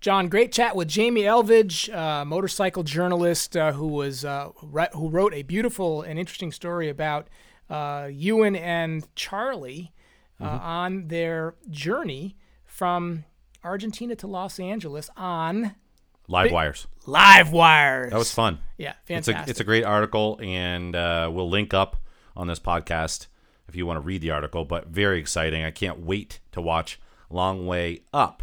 John, great chat with Jamie Elvidge, uh, motorcycle journalist uh, who was uh, who wrote a beautiful and interesting story about uh, Ewan and Charlie uh, mm-hmm. on their journey from Argentina to Los Angeles on live wires. Live wires. That was fun. Yeah, fantastic. It's a, it's a great article, and uh, we'll link up on this podcast if you want to read the article. But very exciting. I can't wait to watch Long Way Up.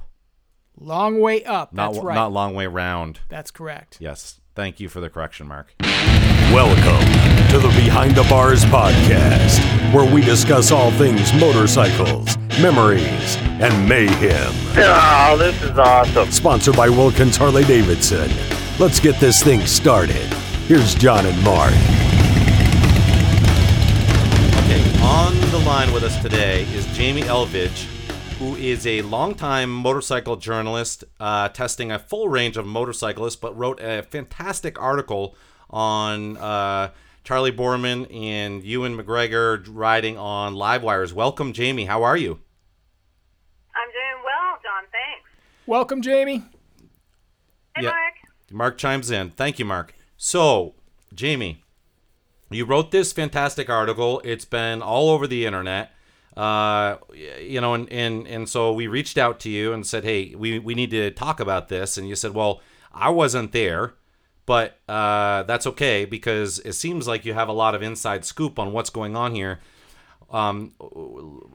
Long way up. Not, That's right. Not long way round. That's correct. Yes. Thank you for the correction, Mark. Welcome to the Behind the Bars podcast, where we discuss all things motorcycles, memories, and mayhem. Oh, this is awesome. Sponsored by Wilkins Harley Davidson. Let's get this thing started. Here's John and Mark. Okay, on the line with us today is Jamie Elvidge who is a longtime motorcycle journalist, uh, testing a full range of motorcyclists, but wrote a fantastic article on uh, Charlie Boorman and Ewan McGregor riding on live wires. Welcome, Jamie. How are you? I'm doing well, John. Thanks. Welcome, Jamie. Hey, yeah. Mark. Mark chimes in. Thank you, Mark. So, Jamie, you wrote this fantastic article. It's been all over the internet. Uh, you know, and, and and so we reached out to you and said, hey, we we need to talk about this, and you said, well, I wasn't there, but uh, that's okay because it seems like you have a lot of inside scoop on what's going on here. Um,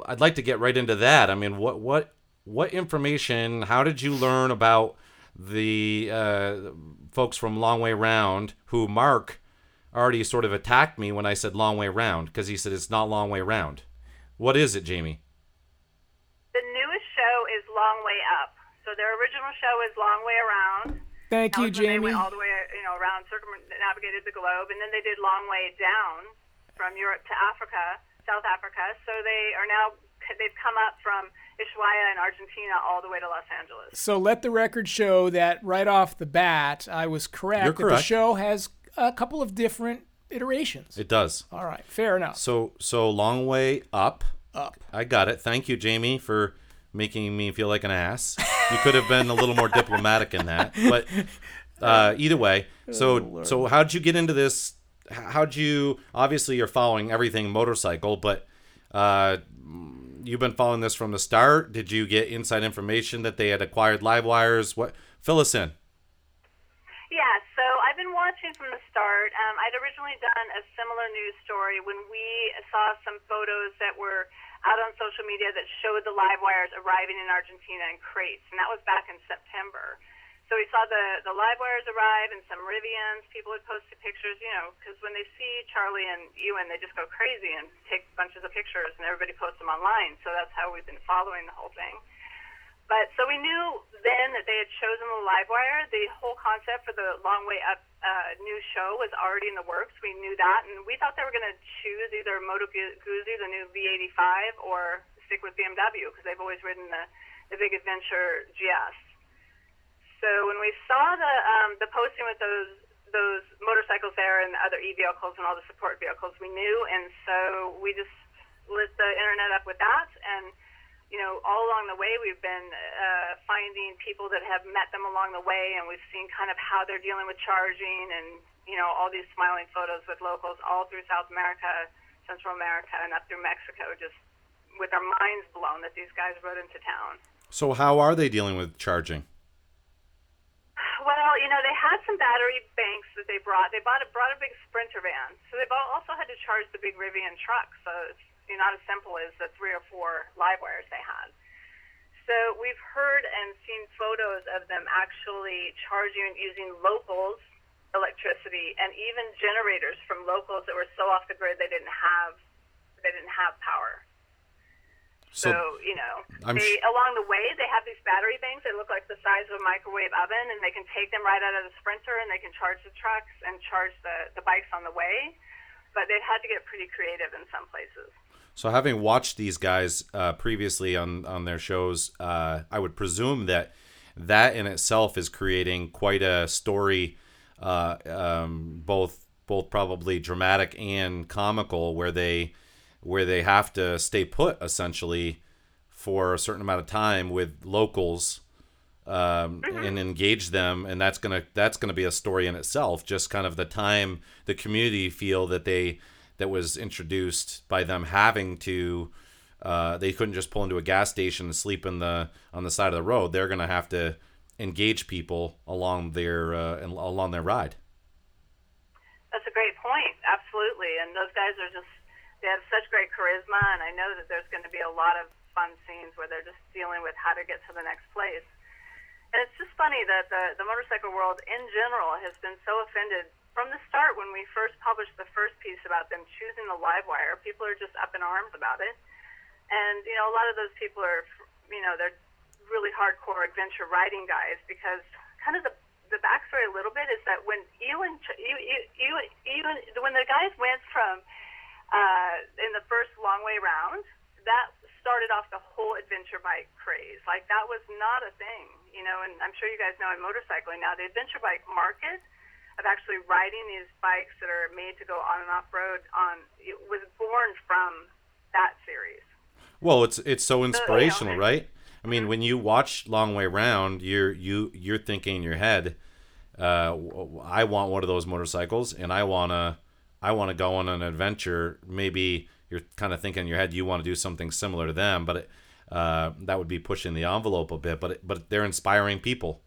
I'd like to get right into that. I mean, what what what information? How did you learn about the uh, folks from Long Way Round who Mark already sort of attacked me when I said Long Way Round because he said it's not Long Way Round. What is it, Jamie? The newest show is Long Way Up. So their original show is Long Way Around. Thank you, Jamie. They went all the way, you know, around, circumnavigated the globe, and then they did Long Way Down from Europe to Africa, South Africa. So they are now they've come up from Ushuaia in Argentina all the way to Los Angeles. So let the record show that right off the bat, I was correct. You're correct. the show has a couple of different iterations. It does. All right, fair enough. So so long way up. Up. I got it. Thank you, Jamie, for making me feel like an ass. You could have been a little more diplomatic in that, but uh, either way. So oh, so how'd you get into this? How'd you? Obviously, you're following everything motorcycle, but uh, you've been following this from the start. Did you get inside information that they had acquired live wires? What? Fill us in. Been watching from the start. Um, I'd originally done a similar news story when we saw some photos that were out on social media that showed the live wires arriving in Argentina in crates, and that was back in September. So we saw the the live wires arrive and some Rivians. People had posted pictures, you know, because when they see Charlie and Ewan, they just go crazy and take bunches of pictures, and everybody posts them online. So that's how we've been following the whole thing. But so we knew then that they had chosen the Livewire. The whole concept for the Long Way Up uh, new show was already in the works. We knew that, and we thought they were going to choose either Moto Guzzi, the new V85, or stick with BMW because they've always ridden the the Big Adventure GS. So when we saw the um, the posting with those those motorcycles there and the other e vehicles and all the support vehicles, we knew, and so we just lit the internet up with that and you know, all along the way, we've been uh, finding people that have met them along the way, and we've seen kind of how they're dealing with charging, and you know, all these smiling photos with locals all through South America, Central America, and up through Mexico, just with our minds blown that these guys rode into town. So, how are they dealing with charging? Well, you know, they had some battery banks that they brought. They bought a, brought a big Sprinter van, so they've also had to charge the big Rivian truck. So it's you know, not as simple as the three or four live wires they had. So we've heard and seen photos of them actually charging using locals electricity and even generators from locals that were so off the grid they didn't have they didn't have power. So, so you know, I'm they, sh- along the way they have these battery banks. They look like the size of a microwave oven, and they can take them right out of the Sprinter, and they can charge the trucks and charge the the bikes on the way. But they've had to get pretty creative in some places. So, having watched these guys uh, previously on on their shows, uh, I would presume that that in itself is creating quite a story, uh, um, both both probably dramatic and comical, where they where they have to stay put essentially for a certain amount of time with locals um, Mm-hmm. and engage them, and that's gonna that's gonna be a story in itself. Just kind of the time the community feel that they that was introduced by them having to. Uh, they couldn't just pull into a gas station and sleep in the on the side of the road. They're gonna have to engage people along their uh, along their ride. That's a great point. Absolutely. And those guys are just, they have such great charisma. And I know that there's going to be a lot of fun scenes where they're just dealing with how to get to the next place. And it's just funny that the, the motorcycle world in general has been so offended from the start when we first published the first piece about them choosing the live wire. People are just up in arms about it. And, you know, a lot of those people are, you know, they're really hardcore adventure riding guys because kind of the the backstory a little bit is that when Ewan, Ewan, Ewan, Ewan when the guys went from uh, in the first long way round, that started off the whole adventure bike craze. Like that was not a thing, you know. And I'm sure you guys know in motorcycling now, the adventure bike market of actually riding these bikes that are made to go on and off road on it was born from that series. Well, it's it's so inspirational, yeah. right? I mean, when you watch Long Way Round, you're you you're thinking in your head, uh, I want one of those motorcycles, and I wanna I wanna go on an adventure. Maybe you're kind of thinking in your head you want to do something similar to them, but it, uh, that would be pushing the envelope a bit. But it, but they're inspiring people.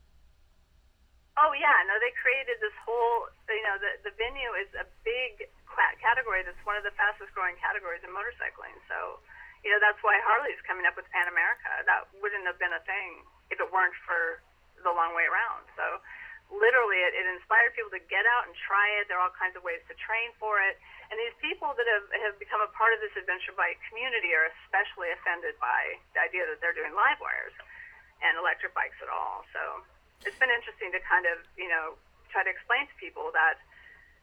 Oh yeah, no, they created this whole. You know, the the venue is a big category. That's one of the fastest growing categories in motorcycling. So, you know, that's why Harley's coming up with Pan America. That wouldn't have been a thing if it weren't for the long way around. So, literally, it, it inspired people to get out and try it. There are all kinds of ways to train for it. And these people that have, have become a part of this adventure bike community are especially offended by the idea that they're doing live wires and electric bikes at all. So it's been interesting to kind of, you know, try to explain to people that,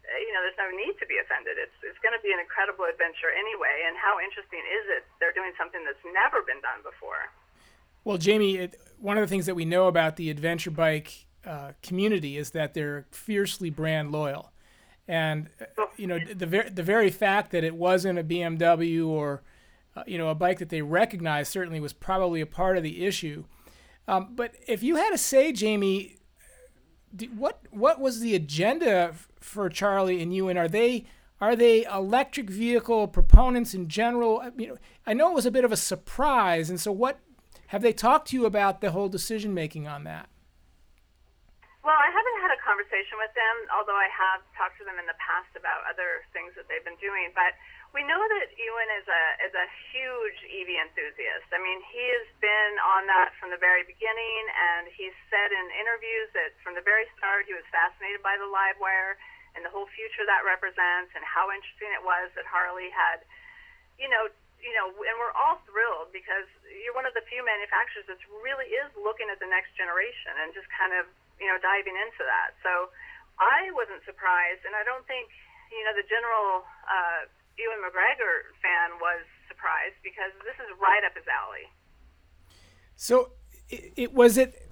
uh, you know, there's no need to be offended. It's, it's going to be an incredible adventure anyway. And how interesting is it? They're doing something that's never been done before. Well, Jamie, it, one of the things that we know about the adventure bike uh, community is that they're fiercely brand loyal, and uh, you know the ver- the very fact that it wasn't a BMW or uh, you know a bike that they recognized certainly was probably a part of the issue. Um, but if you had to say, Jamie, what what was the agenda for Charlie and you? And are they are they electric vehicle proponents in general? I, know, I know it was a bit of a surprise, and so what have they talked to you about the whole decision making on that? Well, I haven't had a conversation with them, although I have talked to them in the past about other things that they've been doing. But we know that Ewan is a is a huge EV enthusiast. I mean, he has been on that from the very beginning, and he's said in interviews that from the very start he was fascinated by the live wire and the whole future that represents, and how interesting it was that Harley had, you know, you know, and we're all thrilled because you're one of the few manufacturers that really is looking at the next generation and just kind of, you know, diving into that. So I wasn't surprised, and I don't think, you know, the general uh, Ewan McGregor fan was surprised because this is right up his alley. So it, it was it.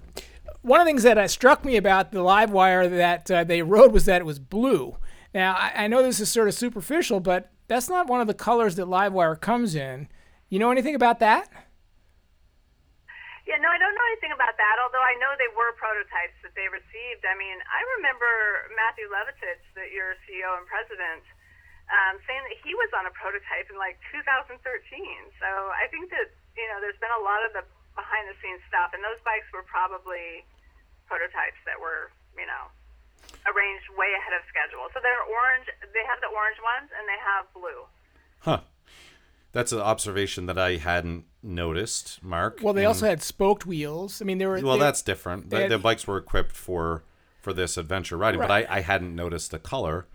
One of the things that uh, struck me about the live wire that uh, they rode was that it was blue. Now I, I know this is sort of superficial, but that's not one of the colors that live wire comes in. You know anything about that? Yeah, no, I don't know anything about that, although I know they were prototypes that they received. I mean, I remember Matthew Levatich, that your CEO and president, um, saying that he was on a prototype in like 2013. So I think that, you know, there's been a lot of the behind the scenes stuff, and those bikes were probably prototypes that were, you know, arranged way ahead of schedule. So they're orange, they have the orange ones, and they have blue. Huh. That's an observation that I hadn't noticed, Mark. Well, they And- also had spoked wheels. I mean, they were. Well, they- that's different. The, had- the bikes were equipped for for this adventure riding, Right. but I, I hadn't noticed the color,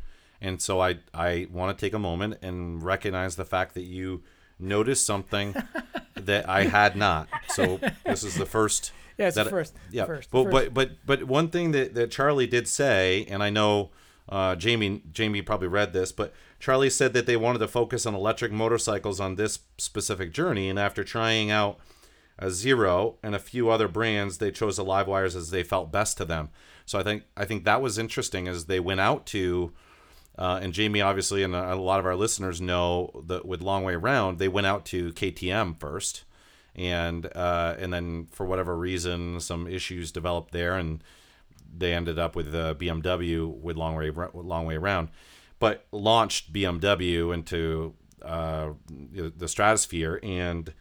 and so I I want to take a moment and recognize the fact that you noticed something that I had not. So this is the first. Yeah, it's the that- first- Yeah, first- but first. but but but one thing that that Charlie did say, and I know uh, Jamie Jamie probably read this, but Charlie said that they wanted to focus on electric motorcycles on this specific journey, and after trying out a Zero and a few other brands, they chose the live wires as they felt best to them. So I think I think that was interesting as they went out to, uh, and Jamie obviously and a lot of our listeners know that with Long Way Round, they went out to KTM first, and uh, and then for whatever reason, some issues developed there, and they ended up with the BMW with long way long way around, but launched BMW into uh, the stratosphere. And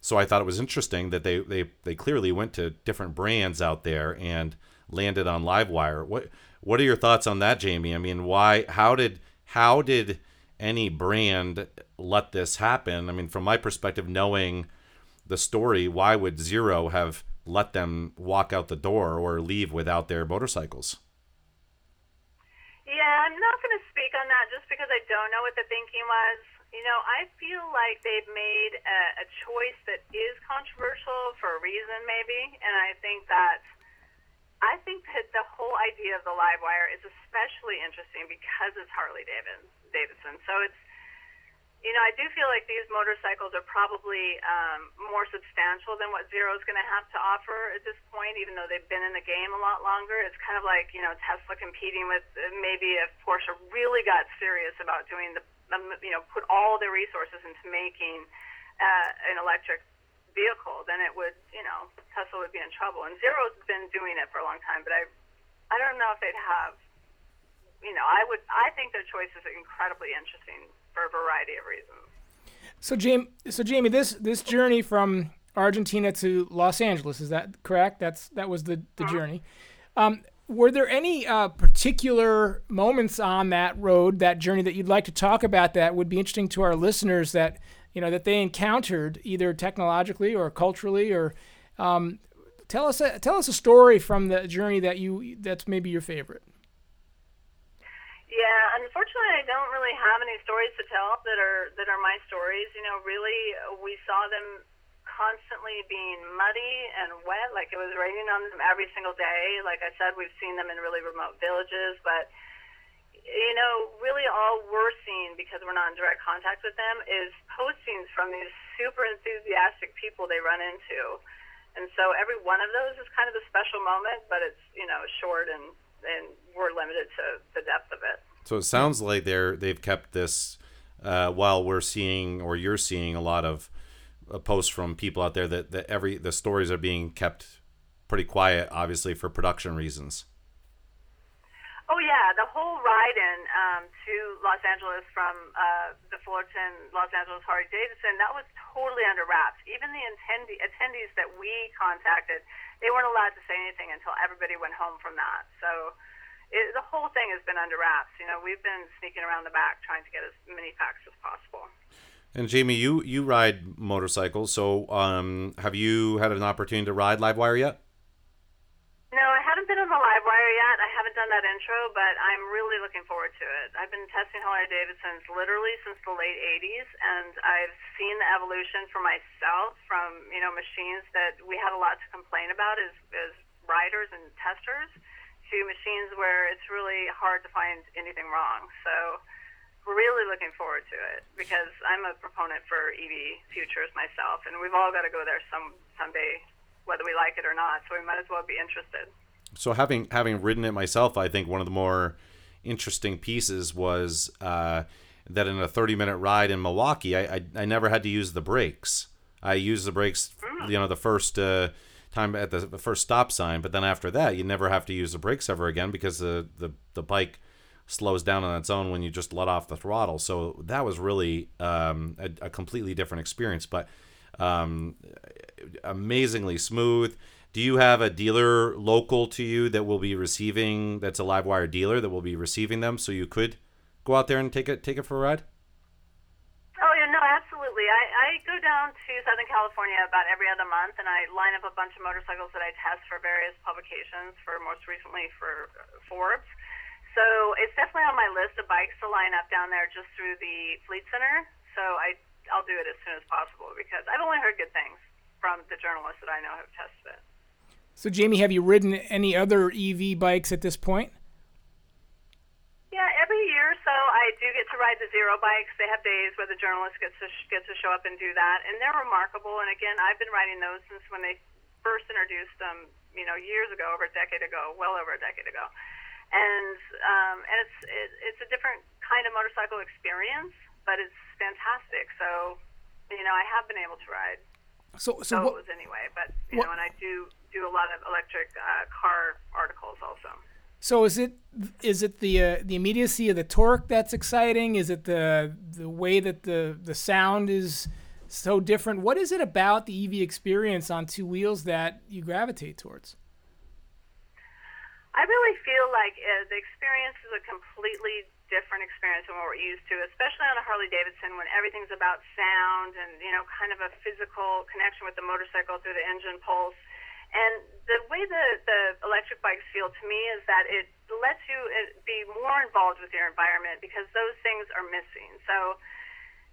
so I thought it was interesting that they, they, they clearly went to different brands out there and landed on Livewire. What what are your thoughts on that, Jamie? I mean, why? How did how did any brand let this happen? I mean, from my perspective, knowing the story, why would Zero have let them walk out the door or leave without their motorcycles? Yeah, I'm not going to speak on that just because I don't know what the thinking was. You know, I feel like they've made a, a choice that is controversial for a reason, maybe, and I think that I think that the whole idea of the live wire is especially interesting because it's Harley Davidson. So it's, you know, I do feel like these motorcycles are probably um, more substantial than what Zero is going to have to offer at this point, even though they've been in the game a lot longer. It's kind of like, you know, Tesla competing with uh, maybe if Porsche really got serious about doing the um, you know, put all their resources into making uh, an electric vehicle, then it would, you know, Tesla would be in trouble. And Zero's been doing it for a long time, but I, I don't know if they'd have, you know, I would, I think their choice is incredibly interesting for a variety of reasons. So Jamie, so Jamie, this this journey from Argentina to Los Angeles is that correct? That's that was the the uh-huh. journey. Um, were there any uh, particular moments on that road, that journey that you'd like to talk about that would be interesting to our listeners that you know that they encountered either technologically or culturally or um, tell us a, tell us a story from the journey that you that's maybe your favorite. Yeah, unfortunately, I don't really have any stories to tell that are that are my stories. You know, really, we saw them constantly being muddy and wet, like it was raining on them every single day. Like I said, we've seen them in really remote villages, but you know, really all we're seeing because we're not in direct contact with them is postings from these super enthusiastic people they run into. And so every one of those is kind of a special moment, but it's, you know, short and, and we're limited to the depth of it. So it sounds like they're, they've kept this, uh, while we're seeing, or you're seeing a lot of, posts from people out there that, that every the stories are being kept pretty quiet, obviously for production reasons. The whole ride in um, to Los Angeles from uh, the Fullerton Los Angeles Harley Davidson that was totally under wraps. Even the attendee, attendees that we contacted, they weren't allowed to say anything until everybody went home from that. So it, the whole thing has been under wraps. You know, we've been sneaking around the back trying to get as many facts as possible. And Jamie, you you ride motorcycles, so um, have you had an opportunity to ride Livewire yet? No, I haven't been on the Livewire yet. I haven't done that intro, but I'm really looking forward to it. I've been testing Harley Davidsons literally since the late '80s, and I've seen the evolution for myself from you know machines that we had a lot to complain about as as riders and testers to machines where it's really hard to find anything wrong. So really looking forward to it because I'm a proponent for EV futures myself, and we've all got to go there some someday, whether we like it or not. So we might as well be interested. So having having ridden it myself, I think one of the more interesting pieces was uh, that in a 30 minute ride in Milwaukee, I, I, I never had to use the brakes. I used the brakes, mm. you know, the first uh, time at the, the first stop sign, but then after that, you never have to use the brakes ever again because the the, the bike slows down on its own when you just let off the throttle. So that was really um, a, a, completely different experience, but um, amazingly smooth. Do you have a dealer local to you that will be receiving? That's a Livewire dealer that will be receiving them, so you could go out there and take it take it for a ride. Oh yeah, no, absolutely. I, I go down to Southern California about every other month, and I line up a bunch of motorcycles that I test for various publications. For most recently for Forbes, so it's definitely on my list of bikes to line up down there just through the Fleet Center. So I I'll do it as soon as possible because I've only heard good things from the journalists that I know have tested it. So Jamie, have you ridden any other EV bikes at this point? Yeah, every year or so I do get to ride the zero bikes. They have days where the journalist gets to gets to show up and do that, and they're remarkable. And again, I've been riding those since when they first introduced them, you know, years ago, over a decade ago, well over a decade ago and um, and it's it, it's a different kind of motorcycle experience, but it's fantastic. So, you know, I have been able to ride So, so what, anyway. But you what- know, and I do do a lot of electric uh, car articles also. so is it is it the uh, the immediacy of the torque that's exciting? Is it the the way that the the sound is so different? What is it about the EV experience on two wheels that you gravitate towards? I really feel like uh, the experience is a completely different experience than what we're used to, especially on a Harley Davidson when everything's about sound and you know kind of a physical connection with the motorcycle through the engine pulse. And the way the the electric bikes feel to me is that it lets you be more involved with your environment because those things are missing. So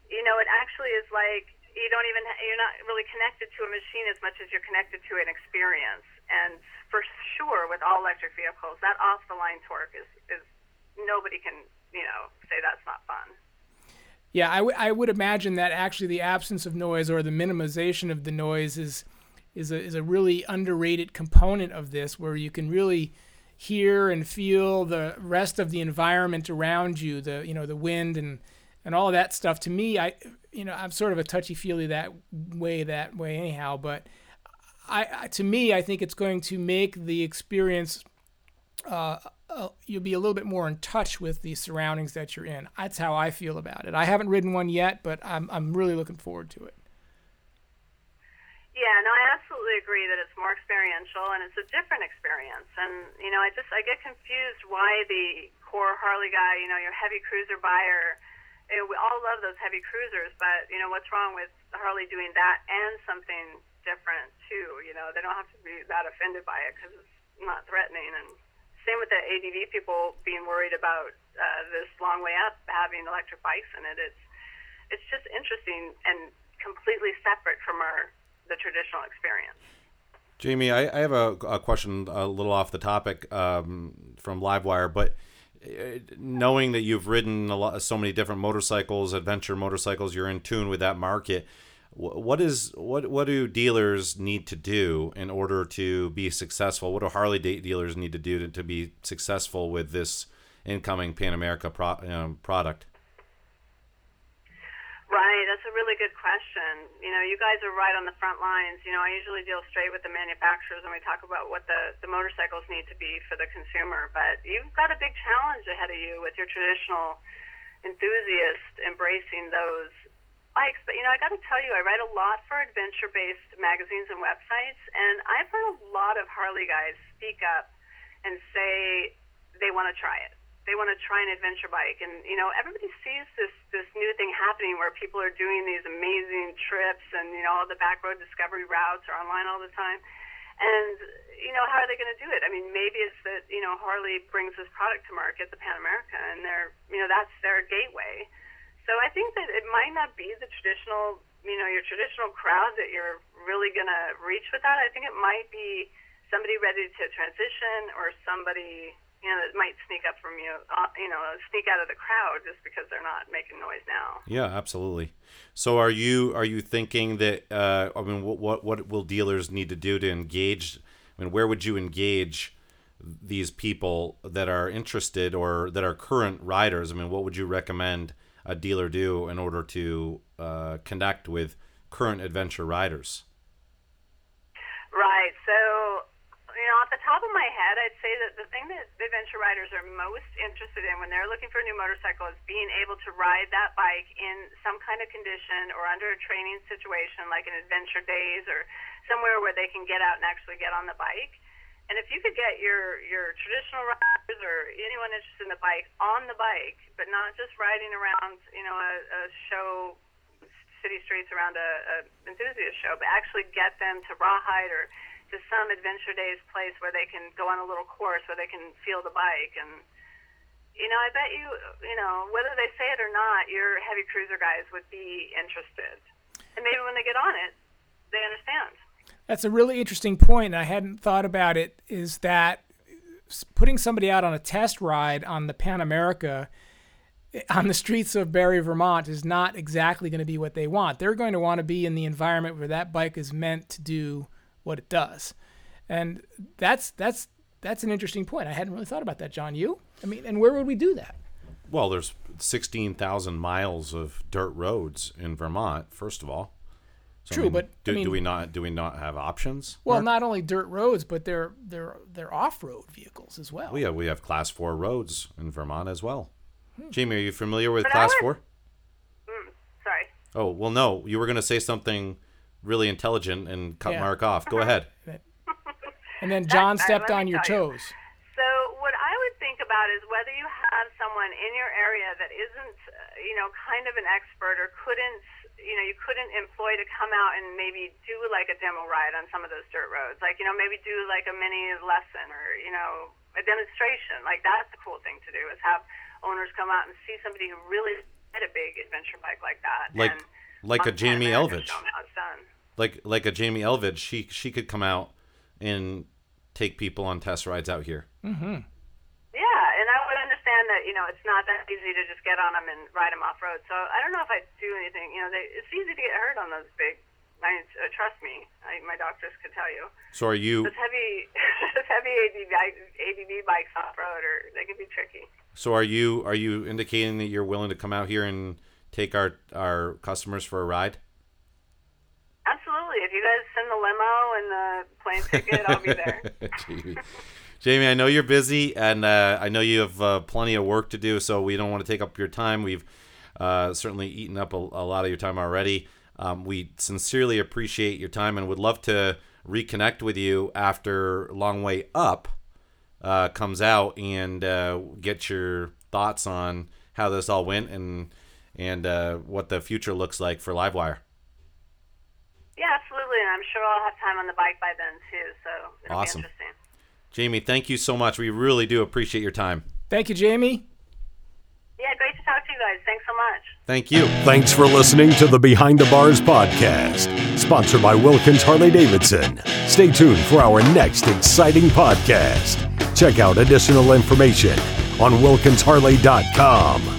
you know, it actually is like you don't even you're not really connected to a machine as much as you're connected to an experience. And for sure, with all electric vehicles, that off the line torque is is nobody can you know say that's not fun. Yeah, I, w- I would imagine that actually the absence of noise or the minimization of the noise is is a, is a really underrated component of this, where you can really hear and feel the rest of the environment around you, the you know the wind and and all of that stuff. To me, I you know I'm sort of a touchy feely that way that way anyhow, but I, I to me I think it's going to make the experience uh, Oh, you'll be a little bit more in touch with the surroundings that you're in. That's how I feel about it. I haven't ridden one yet, but I'm I'm really looking forward to it. Yeah, no, I absolutely agree that it's more experiential and it's a different experience. And you know, I just I get confused why the core Harley guy, you know, your heavy cruiser buyer, know, we all love those heavy cruisers, but you know, what's wrong with Harley doing that and something different too? You know, they don't have to be that offended by it because it's not threatening. And same with the ADV people being worried about uh, this long way up having electric bikes in it. It's it's just interesting and completely separate from our the traditional experience. Jamie, I, I have a, a question a little off the topic um, from Livewire, but uh, knowing that you've ridden lot, so many different motorcycles, adventure motorcycles, you're in tune with that market. Wh- What is what what do dealers need to do in order to be successful? What do Harley de- dealers need to do to, to be successful with this incoming Pan America pro, um, product? Right, that's a really good question. You know, you guys are right on the front lines. You know, I usually deal straight with the manufacturers when we talk about what the, the motorcycles need to be for the consumer. But you've got a big challenge ahead of you with your traditional enthusiast embracing those But, you know, I got to tell you, I write a lot for adventure based magazines and websites, and I've heard a lot of Harley guys speak up and say they want to try it. They want to try an adventure bike and you know everybody sees this this new thing happening where people are doing these amazing trips and you know all the back road discovery routes are online all the time. And you know how are they going to do it? I mean maybe it's that you know harley brings this product to market the pan america and they're you know that's their gateway so i think that it might not be the traditional you know your traditional crowd that you're really going to reach with that i think it might be somebody ready to transition or somebody you know, that might sneak up from you, uh, you know, sneak out of the crowd just because they're not making noise now. Yeah, absolutely. So, are you are you thinking that? Uh, I mean, what, what what will dealers need to do to engage? I mean, where would you engage these people that are interested or that are current riders? I mean, what would you recommend a dealer do in order to uh, connect with current adventure riders? Right. So, you know, off the top of my head, I'd say that the thing that adventure riders are most interested in when they're looking for a new motorcycle is being able to ride that bike in some kind of condition or under a training situation, like an adventure days or somewhere where they can get out and actually get on the bike. And if you could get your your traditional riders or anyone interested in the bike on the bike, but not just riding around, you know, a, a show city streets around a, a enthusiast show, but actually get them to RawHyde or to some adventure days place where they can go on a little course where they can feel the bike and you know, I bet you, you know, whether they say it or not, your heavy cruiser guys would be interested. And maybe when they get on it, they understand. That's a really interesting point, and I hadn't thought about it. Is that putting somebody out on a test ride on the Pan America eh, on the streets of Barre, Vermont, is not exactly going to be what they want. They're going to want to be in the environment where that bike is meant to do what it does, and that's that's that's an interesting point. I hadn't really thought about that, John. You? I mean, and where would we do that? Well, there's sixteen thousand miles of dirt roads in Vermont. First of all, So, I True, mean, but, I do, mean- do we not do we not have options? Well, Mark? not only dirt roads, but they're they're they're off-road vehicles as well. we have we have class four roads in Vermont as well. Hmm. Jamie, are you familiar with But class would- four? Mm, sorry. Oh well, no. You were going to say something really intelligent and cut Yeah. Mark off. Go ahead. And then John That's- stepped let on your tell you. toes. So what I would think about is whether you have someone in your area that isn't, uh, you know, kind of an expert or couldn't, you know, you couldn't employ to come out and maybe do like a demo ride on some of those dirt roads. Like, you know, maybe do like a mini lesson or, you know, a demonstration. Like that's the cool thing to do is have owners come out and see somebody who really had a big adventure bike like that. Like and like a Jamie America Elvidge. show 'em how it's done. Like like a Jamie Elvidge. She she could come out and take people on test rides out here. Yeah, and I would understand that you know it's not that easy to just get on them and ride them off road. So I don't know if I'd do anything. You know, they, it's easy to get hurt on those big. I uh, trust me, I, my doctors could tell you. So are you Those heavy, those heavy ADV, bike- ADV bikes off road, or they can be tricky. so are you are you indicating that you're willing to come out here and take our our customers for a ride? Absolutely. If you guys send the limo and the plane ticket, I'll be there. Jamie. I know you're busy, and uh, I know you have uh, plenty of work to do, so we don't want to take up your time. We've uh, certainly eaten up a, a lot of your time already. Um, we sincerely appreciate your time and would love to reconnect with you after Long Way Up uh, comes out and uh, get your thoughts on how this all went and and uh, what the future looks like for Livewire. yeah, absolutely. And I'm sure I'll have time on the bike by then too. So it'll Awesome. be interesting. Jamie, thank you so much. We really do appreciate your time. Thank you, Jamie. Yeah, great to talk to you guys. Thanks so much. Thank you. Thanks for listening to the Behind the Bars podcast, sponsored by Wilkins Harley Davidson. Stay tuned for our next exciting podcast. Check out additional information on wilkinsharley.com.